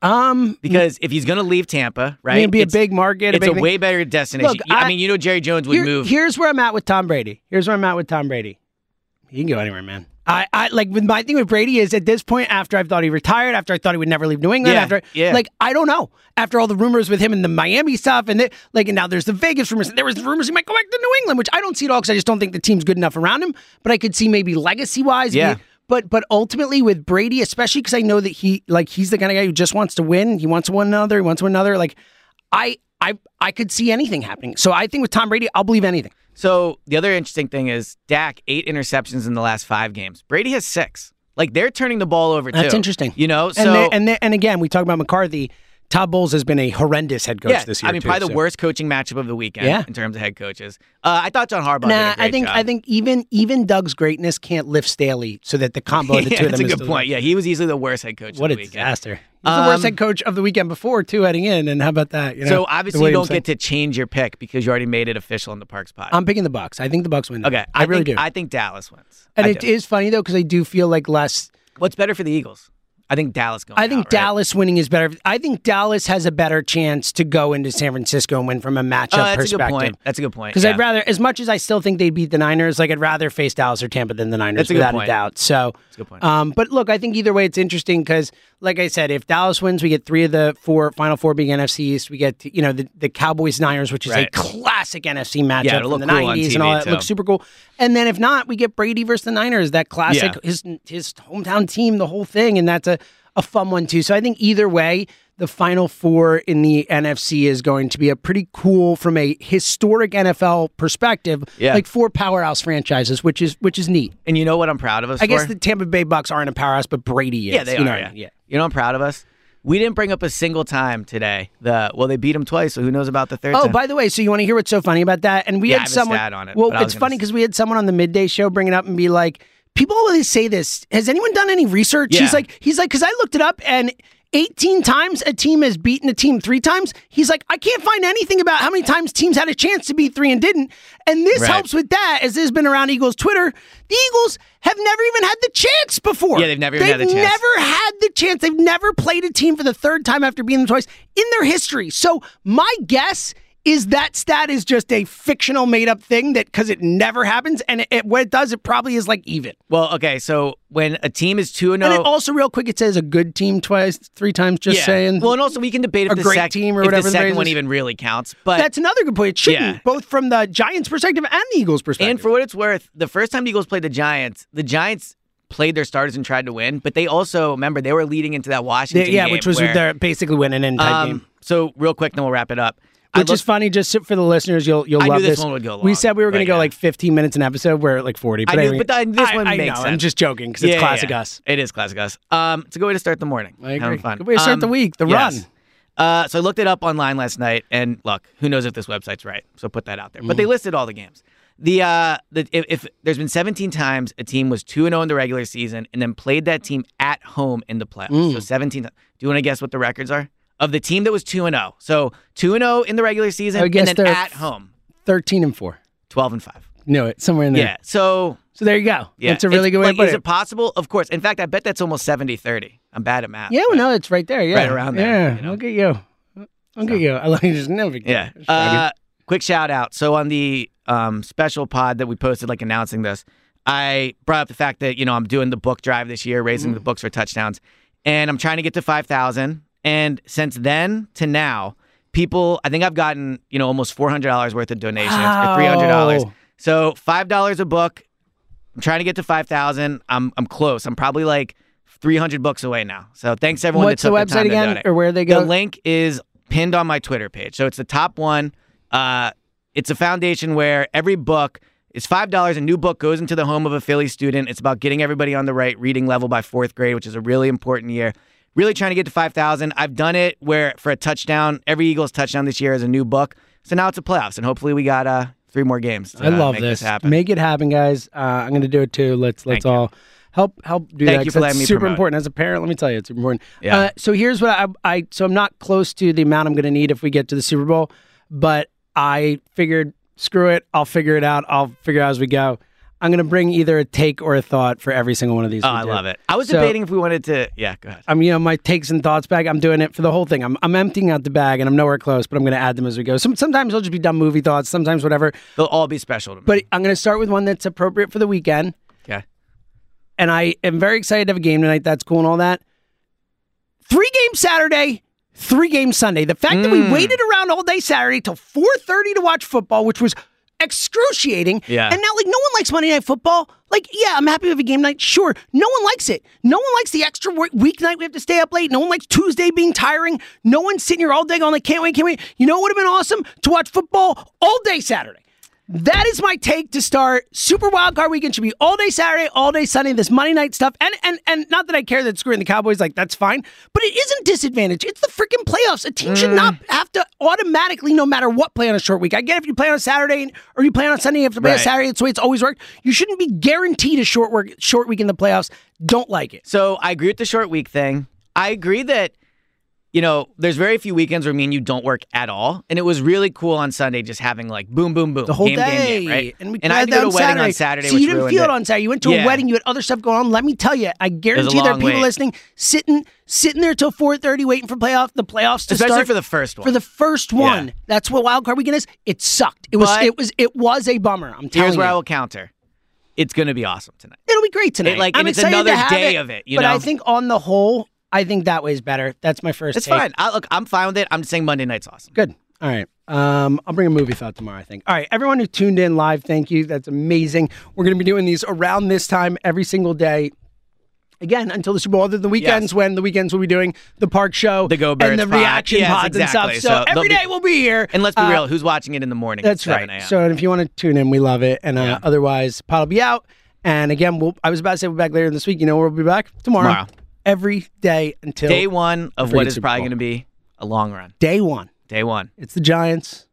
Um, Because if he's going to leave Tampa, right? It'd be it's- a big market. It's big a way better destination. Look, I, I- mean, you know, Jerry Jones would Here- move. Here's where I'm at with Tom Brady. Here's where I'm at with Tom Brady. He can go anywhere, man. I, I like with my thing with Brady is at this point after I thought he retired, after I thought he would never leave New England, Yeah, after yeah. like I don't know. After all the rumors with him and the Miami stuff, and the, like and now there's the Vegas rumors. There was rumors he might go back to New England, which I don't see at all because I just don't think the team's good enough around him. But I could see maybe legacy wise, Yeah. But but ultimately with Brady, especially because I know that he like he's the kind of guy who just wants to win. He wants to win another. He wants to win another. Like I I I could see anything happening. So I think with Tom Brady, I'll believe anything. So the other interesting thing is Dak eight interceptions in the last five games. Brady has six. Like they're turning the ball over too. That's interesting. You know, and so they, and they, and again, we talk about McCarthy. Todd Bowles has been a horrendous head coach yeah, this year. I mean, too, probably the worst coaching matchup of the weekend Yeah. in terms of head coaches. Uh, I thought John Harbaugh Nah, a I think job. I think even even Doug's greatness can't lift Staley, so that the combo of the yeah, two of them. that's a good point. Yeah, he was easily the worst head coach. What a of the weekend. disaster! He's the worst Um, head coach of the weekend before too, heading in. And how about that? You know, So obviously you don't get to change your pick because you already made it official in the Parks pod. I'm picking the Bucks. I think the Bucks win. okay, I, really think, do. I think Dallas wins. and I it do. is funny though because I do feel like less. What's better for the Eagles? I think Dallas going. I think out, right? Dallas winning is better. I think Dallas has a better chance to go into San Francisco and win from a matchup Oh, that's a good point. That's a good point. Because yeah. I'd rather, as much as I still think they beat the Niners, like I'd rather face Dallas or Tampa than the Niners That's a good without point. a doubt. So, That's a good point. Um, but look, I think either way, it's interesting because, like I said, if Dallas wins, we get three of the four final four being NFC East. We get you know the, the Cowboys Niners, which is Right. a classic NFC matchup Yeah, from the cool '90s and all that. Looks super cool. And then if not, we get Brady versus the Niners, that classic Yeah. his his hometown team, the whole thing, and that's a a fun one too. So I think either way. The final four in the NFC is going to be a pretty cool, from a historic NFL perspective, Yeah. like four powerhouse franchises, which is which is neat. and you know what I'm proud of us I guess the Tampa Bay Bucks aren't a powerhouse, but Brady is. yeah, they you are. know, yeah. yeah. You know, I'm proud of us. We didn't bring up a single time today. The well, they beat them twice, so who knows about the third? Oh, time? by the way, so you want to hear what's so funny about that? And we Yeah, had someone. on it, well, but I was it's funny because we had someone on the midday show bring it up and be like, "People always say this. Has anyone done any research?" Yeah. He's like, he's like, because I looked it up and. 18 times a team has beaten a team three times. He's like, I can't find anything about how many times teams had a chance to beat three and didn't. And this Right. helps with that, as this has been around Eagles Twitter. The Eagles have never even had the chance before. Yeah, they've never even had the chance. never had the chance. They've never played a team for the third time after beating them twice in their history. So my guess is that stat is just a fictional made up thing that because it never happens and it, it, what it does it probably is like even well, okay. So when a team is two and and zero, it also real quick it says a good team twice three times just yeah. saying Well, and also we can debate if a the great sec- team or whatever the second one even really counts. But that's another good point it shouldn't Yeah. both from the giants perspective and the eagles perspective And for what it's worth, the first time the Eagles played the Giants, the Giants played their starters and tried to win, but they also remember they were leading into that Washington They- yeah which was where, their basically winning in type um, game So real quick, then we'll wrap it up. I Which is funny, just for the listeners, you'll you'll I love this one would go we said we were going to but go yeah. like 15 minutes an episode. We're at like 40. I But, knew- anyway, but th- this I- one I makes know, I'm just joking because it's classic yeah. us. It is classic us. Um, it's a good way to start the morning. I agree. Having fun. Good way to start Um, the week, the yes. run. Uh, so I looked it up online last night, and look, who knows if this website's right? So put that out there. But they listed all the games. The uh, the if, if there's been 17 times a team was two and 0 in the regular season, and then played that team at home in the playoffs. So 17. Do you want to guess what the records are of the team that was two and 0? So two and 0 in the regular season, and then at home 13 and 4. 12 and five. Knew it. Somewhere in there. Yeah. So So there you go. yeah, That's a really It's- good way like, to put Is it. it possible? Of course. In fact, I bet that's almost 70-30. I'm bad at math. yeah, well, no, it's right there. Yeah. Right around there, Yeah. you know. Look at you. Look at you. I like you just never Yeah. Uh, quick shout out. So on the um, special pod that we posted, like announcing this, I brought up the fact that you know I'm doing the book drive this year, raising Mm-hmm. the books for touchdowns, and I'm trying to get to five thousand. And since then to now, people, I think I've gotten you know almost four hundred dollars worth of donations or three hundred dollars. So five dollars a book. I'm trying to get to five thousand. I'm I'm close. I'm probably like. 300 books away now. So thanks everyone What's that the website time again, or where they go? The link is pinned on my Twitter page. So it's the top one. Uh, it's a foundation where every book is five dollars. A new book goes into the home of a Philly student. It's about getting everybody on the right reading level by fourth grade, which is a really important year. Really trying to get to five thousand. I've done it where for a touchdown, every Eagles touchdown this year is a new book. So now it's a playoffs, and hopefully we got uh three more games. To, I love make this. this happen. Make it happen, guys. Uh, I'm going to do it too. Let's let's Thank you. all help help do Thank that. you for that's letting me super promote important as a parent. Let me tell you, it's important. Yeah. Uh, so here's what I, I so I'm not close to the amount I'm going to need if we get to the Super Bowl, but I figured screw it. I'll figure it out. I'll figure it out as we go. I'm going to bring either a take or a thought for every single one of these. Oh, I love it. I was So- debating if we wanted to. Yeah, go ahead. I'm, you know, my takes and thoughts bag. I'm doing it for the whole thing. I'm, I'm emptying out the bag, and I'm nowhere close, but I'm going to add them as we go. Some, sometimes they'll just be dumb movie thoughts. Sometimes whatever. They'll all be special to me. But I'm going to start with one that's appropriate for the weekend. okay. and I am very excited to have a game tonight. That's cool and all that. Three games Saturday, three games Sunday. The fact that we Mm. waited around all day Saturday till 4:30 to watch football, which was excruciating. Yeah. And now, like, no one likes Monday Night Football. Like, yeah, I'm happy with a game night. Sure. No one likes it. No one likes the extra work, weeknight we have to stay up late. No one likes Tuesday being tiring. No one's sitting here all day going, like, can't wait, can't wait. You know what would have been awesome? To watch football all day Saturday. That is my take to start. Super Wild Card Weekend should be all day Saturday, all day Sunday. This Monday night stuff, and and and not that I care that screwing the Cowboys, like that's fine, but it isn't disadvantage. It's the freaking playoffs. A team should mm. not have to automatically, no matter what, play on a short week. I get if you play on a Saturday or you play on a Sunday, you have to play on Saturday. That's the way it's always worked. You shouldn't be guaranteed a short work, short week in the playoffs. Don't like it. So I agree with the short week thing. I agree that, you know, there's very few weekends where me and you don't work at all, and it was really cool on Sunday just having like boom, boom, boom, the whole game, day, game, game, right? and we and I had to go to a wedding on Saturday. Saturday, So you didn't feel it on Saturday. You went to Yeah. a wedding. You had other stuff going on. Let me tell you, I guarantee there are people wait. listening sitting sitting there till four thirty, waiting for playoff the playoffs to Especially start for the first one. For the first one, that's what wild card weekend is. It sucked. It was. But- it was. It was a bummer. I'm telling Here's where you. I will counter. It's going to be awesome tonight. It'll be great tonight. It, like, I'm and it's excited another day it, of it, you but I think on the whole, I think that way is better. That's my first. It's take. fine. I, look, I'm fine with it. I'm just saying Monday night's awesome. Good. All right. Um, I'll bring a movie thought tomorrow, I think. All right. Everyone who tuned in live, thank you. That's amazing. We're going to be doing these around this time every single day. Again, until the Super Bowl, other than the weekends, Yes. when the weekends we'll be doing the park show, The Go and the pod. reaction Yes, pods exactly. and stuff. So, So every day be- we'll be here. And let's be Uh, real, who's watching it in the morning? at That's 7 right. So if you want to tune in, we love it. And uh, Yeah. otherwise, pod will be out. And again, we'll, I was about to say we'll be back later this week. You know, we'll be back tomorrow. Tomorrow. Every day until Day one of what is probably going to be a long run. day one. Day one. It's the Giants.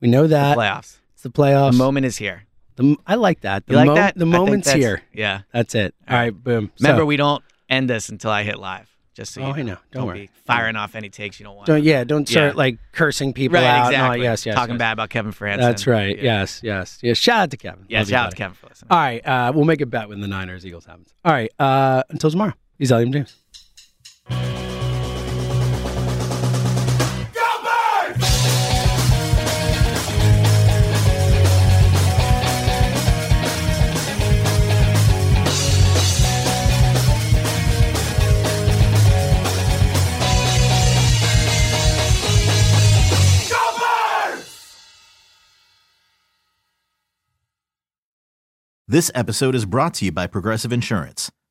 We know that. The Playoffs. It's the playoffs. The moment is here. The I like that. The You like mo- that? The moment's here. Yeah. That's it. All right, boom. Remember, So- we don't end this until I hit live. Just so you Oh, know. I know. Don't worry. be firing off any takes you don't want. don't yeah, don't start Yeah. like cursing people right, out. exactly. No, yes, yes. Talking yes. bad about Kevin Francis. That's right. Yeah. Yes, yes, yes. Shout out to Kevin. Yeah, Love shout out buddy. to Kevin for listening. All right, uh, we'll make a bet when the Niners Eagles happens. All right, uh, until tomorrow. He's Eliot James. This episode is brought to you by Progressive Insurance.